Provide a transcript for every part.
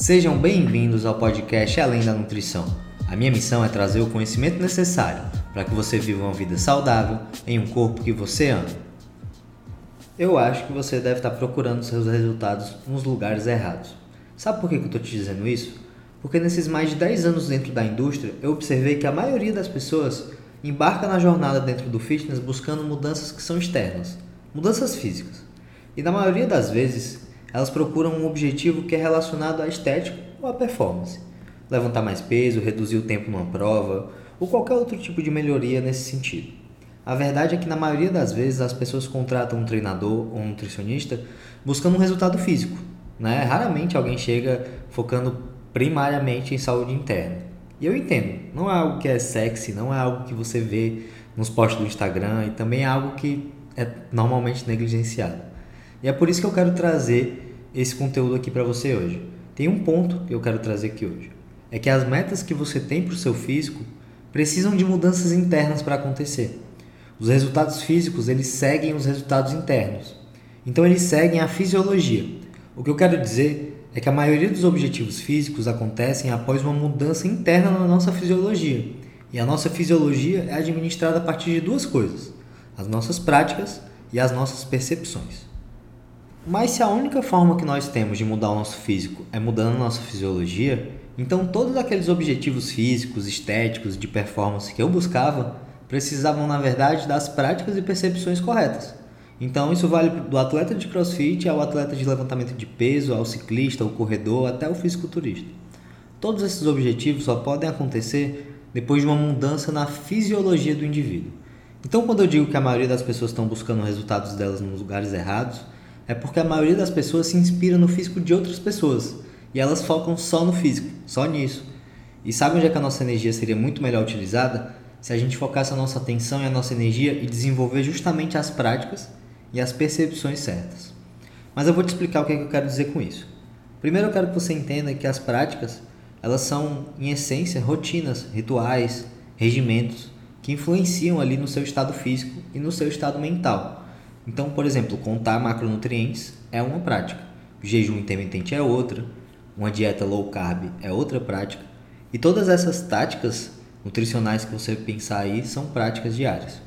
Sejam bem-vindos ao podcast Além da Nutrição. A minha missão é trazer o conhecimento necessário para que você viva uma vida saudável em um corpo que você ama. Eu acho que você deve estar procurando seus resultados nos lugares errados. Sabe por que eu estou te dizendo isso? Porque nesses mais de 10 anos dentro da indústria, eu observei que a maioria das pessoas embarca na jornada dentro do fitness buscando mudanças que são externas, mudanças físicas. E na maioria das vezes, elas procuram um objetivo que é relacionado à estética ou à performance. Levantar mais peso, reduzir o tempo numa prova, ou qualquer outro tipo de melhoria nesse sentido. A verdade é que na maioria das vezes as pessoas contratam um treinador ou um nutricionista buscando um resultado físico. Né? Raramente alguém chega focando primariamente em saúde interna. E eu entendo, não é algo que é sexy, não é algo que você vê nos posts do Instagram e também é algo que é normalmente negligenciado. E é por isso que eu quero trazer esse conteúdo aqui para você hoje. Tem um ponto que eu quero trazer aqui hoje. É que as metas que você tem para o seu físico precisam de mudanças internas para acontecer. Os resultados físicos, eles seguem os resultados internos. Então eles seguem a fisiologia. O que eu quero dizer é que a maioria dos objetivos físicos acontecem após uma mudança interna na nossa fisiologia. E a nossa fisiologia é administrada a partir de duas coisas: as nossas práticas e as nossas percepções. Mas se a única forma que nós temos de mudar o nosso físico é mudando a nossa fisiologia, então todos aqueles objetivos físicos, estéticos, de performance que eu buscava precisavam, na verdade, das práticas e percepções corretas. Então isso vale do atleta de crossfit ao atleta de levantamento de peso, ao ciclista, ao corredor, até o fisiculturista. Todos esses objetivos só podem acontecer depois de uma mudança na fisiologia do indivíduo. Então, quando eu digo que a maioria das pessoas estão buscando resultados delas nos lugares errados, é porque a maioria das pessoas se inspira no físico de outras pessoas e elas focam só no físico, só nisso. E sabe onde é que a nossa energia seria muito melhor utilizada? Se a gente focasse a nossa atenção e a nossa energia e desenvolver justamente as práticas e as percepções certas. Mas eu vou te explicar o que, é que eu quero dizer com isso. Primeiro eu quero que você entenda que as práticas, elas são em essência rotinas, rituais, regimentos que influenciam ali no seu estado físico e no seu estado mental. Então, por exemplo, contar macronutrientes é uma prática, jejum intermitente é outra, uma dieta low carb é outra prática, e todas essas táticas nutricionais que você pensar aí são práticas diárias.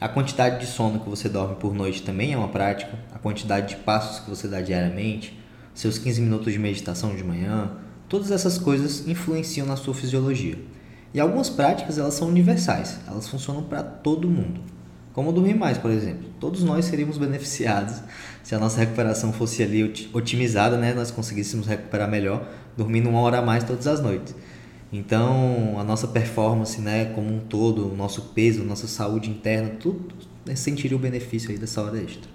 A quantidade de sono que você dorme por noite também é uma prática, a quantidade de passos que você dá diariamente, seus 15 minutos de meditação de manhã, todas essas coisas influenciam na sua fisiologia. E algumas práticas elas são universais, elas funcionam para todo mundo. Como dormir mais, por exemplo. Todos nós seríamos beneficiados se a nossa recuperação fosse ali otimizada, né? Nós conseguíssemos recuperar melhor dormindo uma hora a mais todas as noites. Então, a nossa performance, né, como um todo, o nosso peso, nossa saúde interna, tudo sentiria o benefício aí dessa hora extra.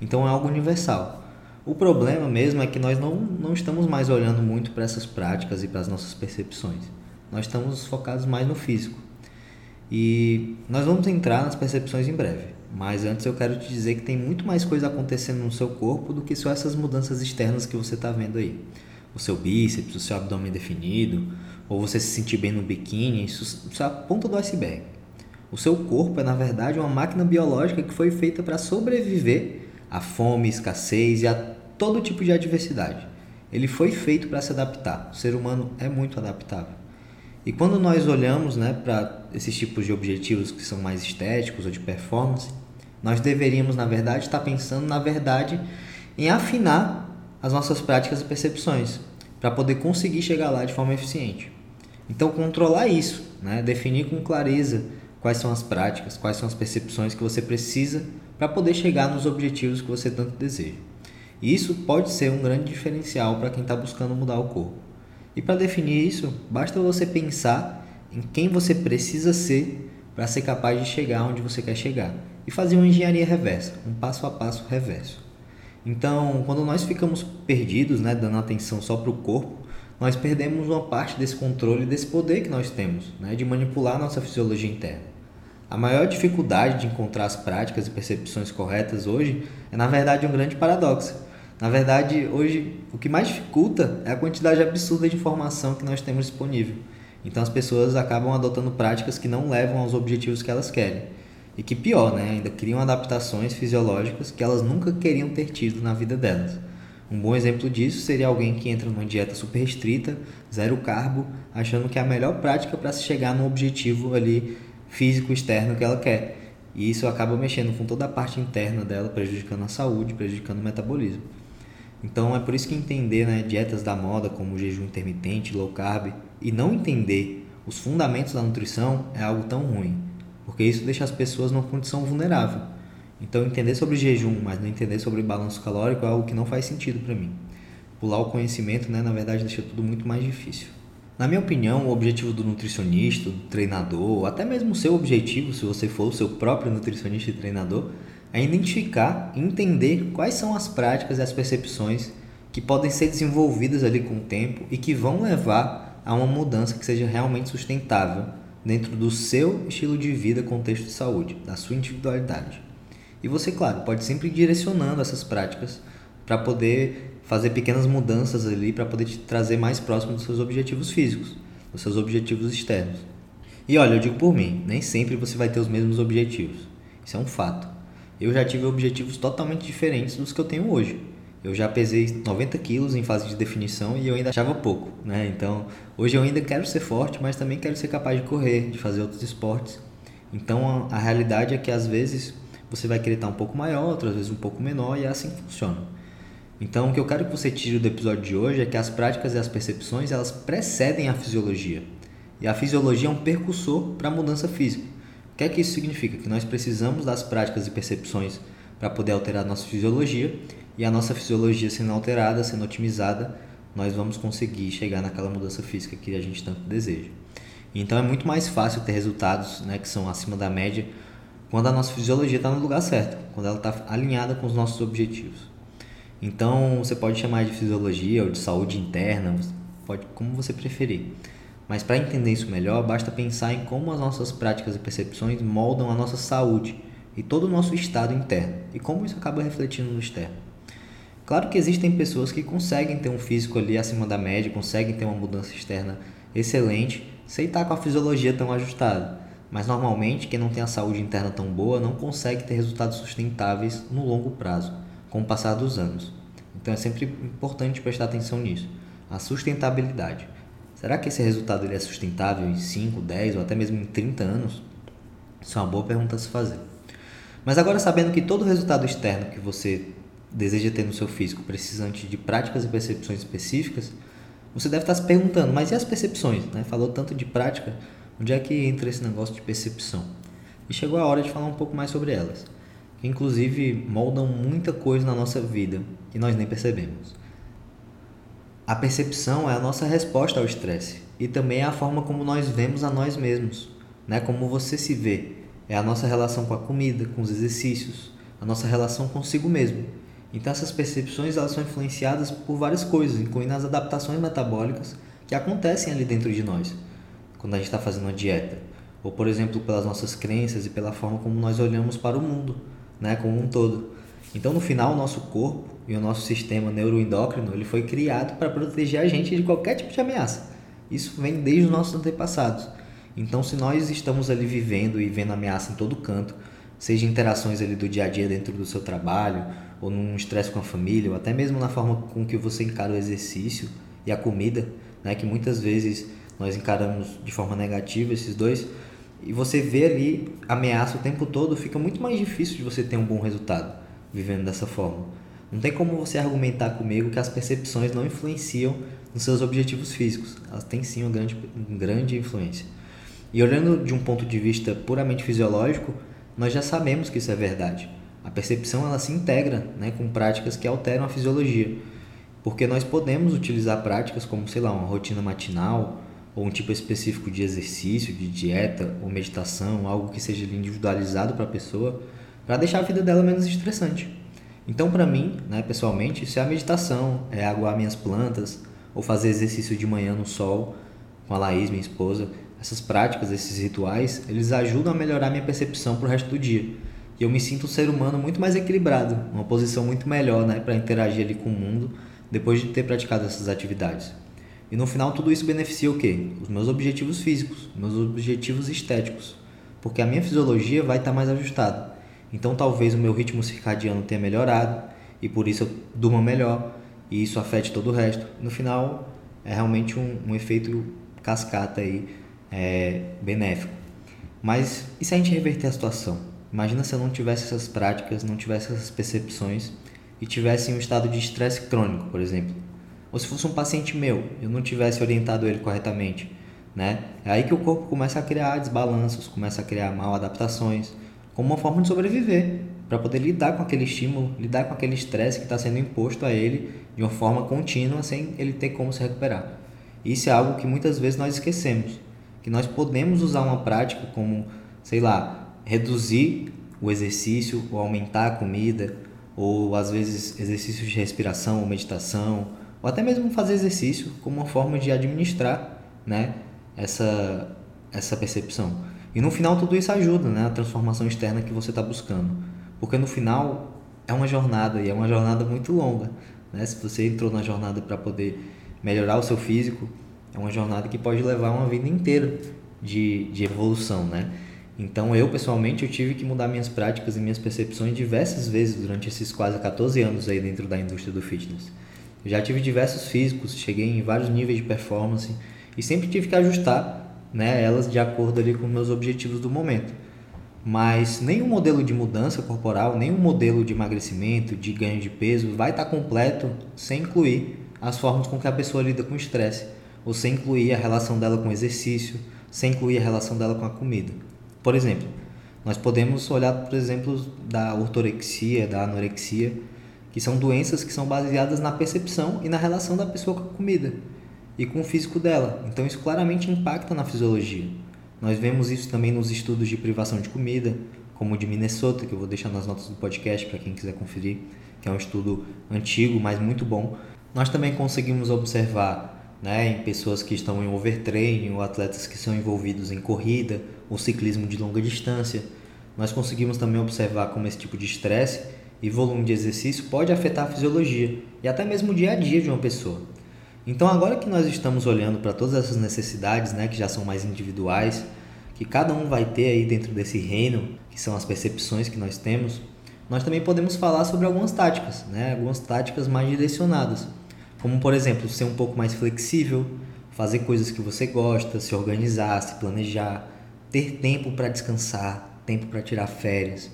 Então, é algo universal. O problema mesmo é que nós não, não estamos mais olhando muito para essas práticas e para as nossas percepções. Nós estamos focados mais no físico. E nós vamos entrar nas percepções em breve. Mas antes eu quero te dizer que tem muito mais coisa acontecendo no seu corpo do que só essas mudanças externas que você está vendo aí. O seu bíceps, o seu abdômen definido, ou você se sentir bem no biquíni, isso, isso é a ponta do iceberg. O seu corpo é, na verdade, uma máquina biológica que foi feita para sobreviver à fome, escassez e a todo tipo de adversidade. Ele foi feito para se adaptar. O ser humano é muito adaptável. E quando nós olhamos né, para esses tipos de objetivos que são mais estéticos ou de performance, nós deveríamos, na verdade, estar pensando, na verdade, em afinar as nossas práticas e percepções para poder conseguir chegar lá de forma eficiente. Então, controlar isso, né, definir com clareza quais são as práticas, quais são as percepções que você precisa para poder chegar nos objetivos que você tanto deseja. E isso pode ser um grande diferencial para quem está buscando mudar o corpo. E para definir isso, basta você pensar em quem você precisa ser para ser capaz de chegar onde você quer chegar e fazer uma engenharia reversa, um passo a passo reverso. Então, quando nós ficamos perdidos, né, dando atenção só para o corpo, nós perdemos uma parte desse controle, desse poder que nós temos, né, de manipular nossa fisiologia interna. A maior dificuldade de encontrar as práticas e percepções corretas hoje é, na verdade, um grande paradoxo na verdade, hoje o que mais dificulta é a quantidade absurda de informação que nós temos disponível. Então as pessoas acabam adotando práticas que não levam aos objetivos que elas querem. E que pior, né? ainda criam adaptações fisiológicas que elas nunca queriam ter tido na vida delas. Um bom exemplo disso seria alguém que entra numa dieta super restrita, zero carbo, achando que é a melhor prática para se chegar no objetivo ali físico externo que ela quer. E isso acaba mexendo com toda a parte interna dela, prejudicando a saúde, prejudicando o metabolismo. Então é por isso que entender né, dietas da moda como jejum intermitente, low carb e não entender os fundamentos da nutrição é algo tão ruim, porque isso deixa as pessoas numa condição vulnerável. Então entender sobre jejum, mas não entender sobre balanço calórico é algo que não faz sentido para mim. Pular o conhecimento, né, na verdade, deixa tudo muito mais difícil. Na minha opinião, o objetivo do nutricionista, do treinador, até mesmo o seu objetivo, se você for o seu próprio nutricionista e treinador, é identificar e entender quais são as práticas e as percepções que podem ser desenvolvidas ali com o tempo e que vão levar a uma mudança que seja realmente sustentável dentro do seu estilo de vida, contexto de saúde, da sua individualidade. E você, claro, pode sempre ir direcionando essas práticas para poder fazer pequenas mudanças ali para poder te trazer mais próximo dos seus objetivos físicos, dos seus objetivos externos. E olha, eu digo por mim, nem sempre você vai ter os mesmos objetivos. Isso é um fato. Eu já tive objetivos totalmente diferentes dos que eu tenho hoje. Eu já pesei 90 quilos em fase de definição e eu ainda achava pouco, né? Então, hoje eu ainda quero ser forte, mas também quero ser capaz de correr, de fazer outros esportes. Então, a, a realidade é que às vezes você vai querer estar um pouco maior, outras vezes um pouco menor, e é assim funciona. Então, o que eu quero que você tire do episódio de hoje é que as práticas e as percepções, elas precedem a fisiologia. E a fisiologia é um percussor para a mudança física. O que é que isso significa? Que nós precisamos das práticas e percepções para poder alterar a nossa fisiologia, e a nossa fisiologia sendo alterada, sendo otimizada, nós vamos conseguir chegar naquela mudança física que a gente tanto deseja. Então é muito mais fácil ter resultados né, que são acima da média quando a nossa fisiologia está no lugar certo, quando ela está alinhada com os nossos objetivos. Então, você pode chamar de fisiologia ou de saúde interna, pode como você preferir. Mas para entender isso melhor, basta pensar em como as nossas práticas e percepções moldam a nossa saúde e todo o nosso estado interno e como isso acaba refletindo no externo. Claro que existem pessoas que conseguem ter um físico ali acima da média, conseguem ter uma mudança externa excelente, sem estar com a fisiologia tão ajustada. Mas normalmente quem não tem a saúde interna tão boa não consegue ter resultados sustentáveis no longo prazo, com o passar dos anos. Então é sempre importante prestar atenção nisso, a sustentabilidade. Será que esse resultado ele é sustentável em 5, 10 ou até mesmo em 30 anos? Isso é uma boa pergunta a se fazer. Mas agora sabendo que todo resultado externo que você deseja ter no seu físico precisa de práticas e percepções específicas, você deve estar se perguntando, mas e as percepções? Né? Falou tanto de prática, Onde é que entra esse negócio de percepção? E chegou a hora de falar um pouco mais sobre elas, que inclusive moldam muita coisa na nossa vida e nós nem percebemos. A percepção é a nossa resposta ao estresse e também é a forma como nós vemos a nós mesmos, né? Como você se vê, é a nossa relação com a comida, com os exercícios, a nossa relação consigo mesmo. Então essas percepções elas são influenciadas por várias coisas, incluindo as adaptações metabólicas que acontecem ali dentro de nós quando a gente está fazendo uma dieta. Ou, por exemplo, pelas nossas crenças e pela forma como nós olhamos para o mundo, né, como um todo. Então, no final, o nosso corpo e o nosso sistema neuroendócrino ele foi criado para proteger a gente de qualquer tipo de ameaça. Isso vem desde os nossos antepassados. Então, se nós estamos ali vivendo e vendo ameaça em todo canto, seja interações ali do dia a dia dentro do seu trabalho, ou num estresse com a família, ou até mesmo na forma com que você encara o exercício e a comida, né, que muitas vezes nós encaramos de forma negativa esses dois, e você vê ali ameaça o tempo todo, fica muito mais difícil de você ter um bom resultado vivendo dessa forma. Não tem como você argumentar comigo que as percepções não influenciam nos seus objetivos físicos. Elas têm sim uma grande, uma grande influência. E olhando de um ponto de vista puramente fisiológico, nós já sabemos que isso é verdade. A percepção ela se integra né, com práticas que alteram a fisiologia. Porque nós podemos utilizar práticas como, sei lá, uma rotina matinal, ou um tipo específico de exercício, de dieta ou meditação, algo que seja individualizado para a pessoa, para deixar a vida dela menos estressante. Então, para mim, né, pessoalmente, isso é a meditação, é aguar minhas plantas, ou fazer exercício de manhã no sol com a Laís, minha esposa. Essas práticas, esses rituais, eles ajudam a melhorar minha percepção para o resto do dia. E eu me sinto um ser humano muito mais equilibrado, uma posição muito melhor né, para interagir ali com o mundo depois de ter praticado essas atividades. E no final tudo isso beneficia o quê? Os meus objetivos físicos, meus objetivos estéticos, porque a minha fisiologia vai estar mais ajustada. Então talvez o meu ritmo circadiano tenha melhorado e por isso eu durma melhor e isso afete todo o resto. No final, é realmente um, um efeito cascata aí, é, benéfico. Mas e se a gente reverter a situação? Imagina se eu não tivesse essas práticas, não tivesse essas percepções e tivesse um estado de estresse crônico, por exemplo. Ou se fosse um paciente meu, eu não tivesse orientado ele corretamente, né? É aí que o corpo começa a criar desbalanços, começa a criar mal adaptações, como uma forma de sobreviver, para poder lidar com aquele estímulo, lidar com aquele estresse que está sendo imposto a ele de uma forma contínua, sem ele ter como se recuperar. Isso é algo que muitas vezes nós esquecemos, que nós podemos usar uma prática como, sei lá, reduzir o exercício ou aumentar a comida, ou às vezes exercícios de respiração ou meditação, ou até mesmo fazer exercício como uma forma de administrar, né, essa essa percepção. E no final tudo isso ajuda, né, a transformação externa que você está buscando, porque no final é uma jornada e é uma jornada muito longa, né? Se você entrou na jornada para poder melhorar o seu físico, é uma jornada que pode levar uma vida inteira de, de evolução, né? Então eu pessoalmente eu tive que mudar minhas práticas e minhas percepções diversas vezes durante esses quase 14 anos aí dentro da indústria do fitness. Já tive diversos físicos, cheguei em vários níveis de performance e sempre tive que ajustar, né, elas de acordo ali com meus objetivos do momento. Mas nenhum modelo de mudança corporal, nenhum modelo de emagrecimento, de ganho de peso vai estar completo sem incluir as formas com que a pessoa lida com o estresse, ou sem incluir a relação dela com o exercício, sem incluir a relação dela com a comida. Por exemplo, nós podemos olhar, por exemplo, da ortorexia, da anorexia, que são doenças que são baseadas na percepção e na relação da pessoa com a comida e com o físico dela. Então isso claramente impacta na fisiologia. Nós vemos isso também nos estudos de privação de comida, como o de Minnesota, que eu vou deixar nas notas do podcast para quem quiser conferir, que é um estudo antigo, mas muito bom. Nós também conseguimos observar né, em pessoas que estão em overtraining ou atletas que são envolvidos em corrida ou ciclismo de longa distância. Nós conseguimos também observar como esse tipo de estresse e volume de exercício pode afetar a fisiologia e até mesmo o dia a dia de uma pessoa. Então, agora que nós estamos olhando para todas essas necessidades, né, que já são mais individuais, que cada um vai ter aí dentro desse reino, que são as percepções que nós temos, nós também podemos falar sobre algumas táticas, né, algumas táticas mais direcionadas. Como, por exemplo, ser um pouco mais flexível, fazer coisas que você gosta, se organizar, se planejar, ter tempo para descansar, tempo para tirar férias.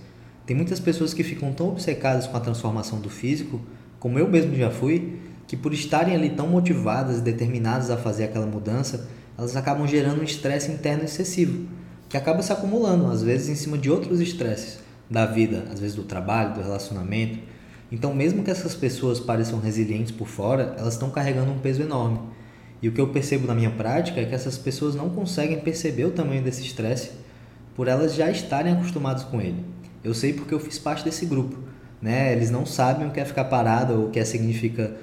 Tem muitas pessoas que ficam tão obcecadas com a transformação do físico, como eu mesmo já fui, que por estarem ali tão motivadas e determinadas a fazer aquela mudança, elas acabam gerando um estresse interno excessivo, que acaba se acumulando, às vezes em cima de outros estresses da vida, às vezes do trabalho, do relacionamento, então, mesmo que essas pessoas pareçam resilientes por fora, elas estão carregando um peso enorme. E o que eu percebo na minha prática é que essas pessoas não conseguem perceber o tamanho desse estresse por elas já estarem acostumadas com ele. Eu sei porque eu fiz parte desse grupo. Né? Eles não sabem o que é ficar parado ou o que é significa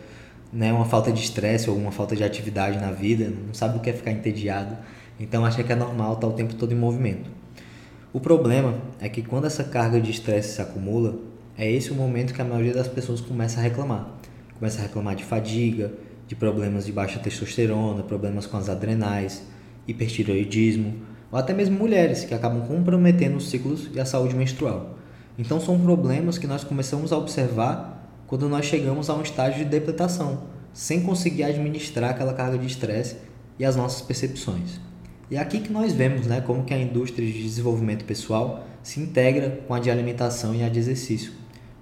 né, uma falta de estresse ou uma falta de atividade na vida, não sabem o que é ficar entediado. Então acha que é normal estar o tempo todo em movimento. O problema é que quando essa carga de estresse se acumula, é esse o momento que a maioria das pessoas começa a reclamar. Começa a reclamar de fadiga, de problemas de baixa testosterona, problemas com as adrenais, hipertireoidismo, ou até mesmo mulheres que acabam comprometendo os ciclos e a saúde menstrual. Então são problemas que nós começamos a observar quando nós chegamos a um estágio de depletação, sem conseguir administrar aquela carga de estresse e as nossas percepções. E é aqui que nós vemos né, como que a indústria de desenvolvimento pessoal se integra com a de alimentação e a de exercício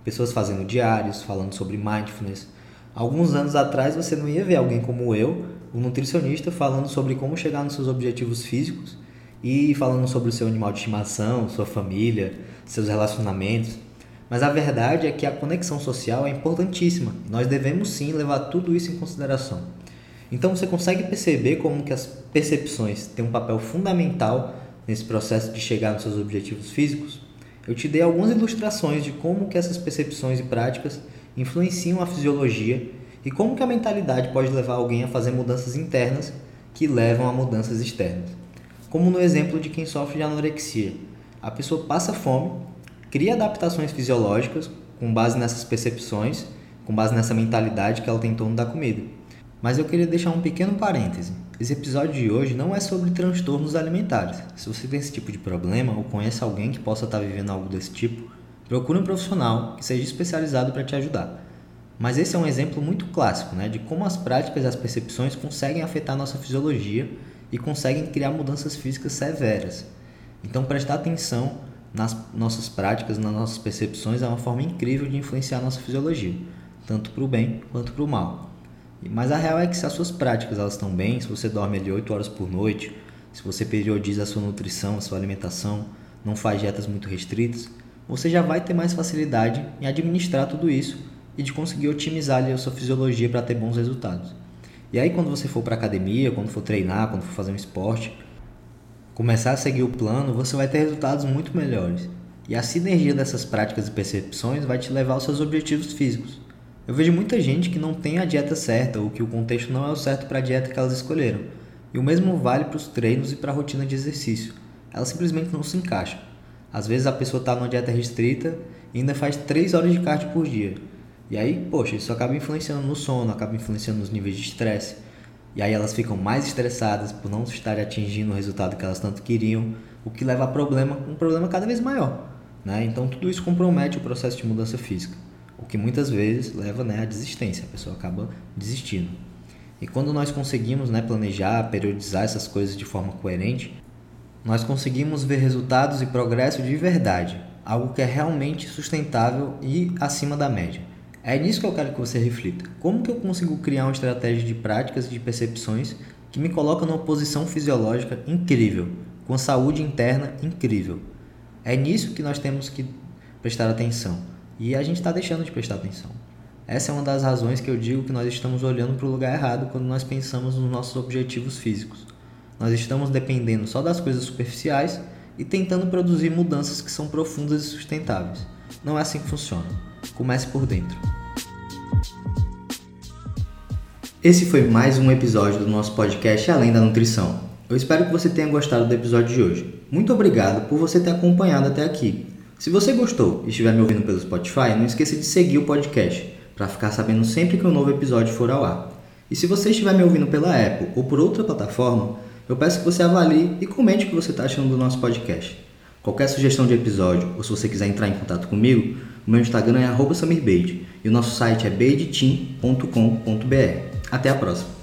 pessoas fazendo diários, falando sobre mindfulness. Alguns anos atrás você não ia ver alguém como eu, um nutricionista, falando sobre como chegar nos seus objetivos físicos e falando sobre o seu animal de estimação, sua família, seus relacionamentos. Mas a verdade é que a conexão social é importantíssima. Nós devemos sim levar tudo isso em consideração. Então você consegue perceber como que as percepções têm um papel fundamental nesse processo de chegar nos seus objetivos físicos? Eu te dei algumas ilustrações de como que essas percepções e práticas influenciam a fisiologia e como que a mentalidade pode levar alguém a fazer mudanças internas que levam a mudanças externas. Como no exemplo de quem sofre de anorexia. A pessoa passa fome, cria adaptações fisiológicas com base nessas percepções, com base nessa mentalidade que ela tem em torno da comida. Mas eu queria deixar um pequeno parêntese. Esse episódio de hoje não é sobre transtornos alimentares. Se você tem esse tipo de problema ou conhece alguém que possa estar vivendo algo desse tipo, procure um profissional que seja especializado para te ajudar. Mas esse é um exemplo muito clássico né, de como as práticas e as percepções conseguem afetar nossa fisiologia e conseguem criar mudanças físicas severas. Então, prestar atenção nas nossas práticas, nas nossas percepções, é uma forma incrível de influenciar nossa fisiologia, tanto para o bem quanto para o mal. Mas a real é que se as suas práticas elas estão bem, se você dorme ali 8 horas por noite, se você periodiza a sua nutrição, a sua alimentação, não faz dietas muito restritas, você já vai ter mais facilidade em administrar tudo isso e de conseguir otimizar ali a sua fisiologia para ter bons resultados. E aí quando você for para academia, quando for treinar, quando for fazer um esporte, começar a seguir o plano, você vai ter resultados muito melhores. E a sinergia dessas práticas e percepções vai te levar aos seus objetivos físicos. Eu vejo muita gente que não tem a dieta certa ou que o contexto não é o certo para a dieta que elas escolheram. E o mesmo vale para os treinos e para a rotina de exercício. Ela simplesmente não se encaixa. Às vezes a pessoa está numa dieta restrita e ainda faz 3 horas de cardio por dia. E aí, poxa, isso acaba influenciando no sono, acaba influenciando nos níveis de estresse. E aí elas ficam mais estressadas por não estarem atingindo o resultado que elas tanto queriam, o que leva a problema, um problema cada vez maior. Né? Então tudo isso compromete o processo de mudança física, o que muitas vezes leva né, à desistência, a pessoa acaba desistindo. E quando nós conseguimos né, planejar, periodizar essas coisas de forma coerente, nós conseguimos ver resultados e progresso de verdade, algo que é realmente sustentável e acima da média. É nisso que eu quero que você reflita. Como que eu consigo criar uma estratégia de práticas e de percepções que me coloca numa posição fisiológica incrível, com saúde interna incrível? É nisso que nós temos que prestar atenção. E a gente está deixando de prestar atenção. Essa é uma das razões que eu digo que nós estamos olhando para o lugar errado quando nós pensamos nos nossos objetivos físicos. Nós estamos dependendo só das coisas superficiais e tentando produzir mudanças que são profundas e sustentáveis. Não é assim que funciona. Comece por dentro. Esse foi mais um episódio do nosso podcast Além da Nutrição. Eu espero que você tenha gostado do episódio de hoje. Muito obrigado por você ter acompanhado até aqui. Se você gostou e estiver me ouvindo pelo Spotify, não esqueça de seguir o podcast para ficar sabendo sempre que um novo episódio for ao ar. E se você estiver me ouvindo pela Apple ou por outra plataforma, eu peço que você avalie e comente o que você está achando do nosso podcast. Qualquer sugestão de episódio ou se você quiser entrar em contato comigo, o meu Instagram é @samirbeide e o nosso site é beideteam.com.br. Até a próxima!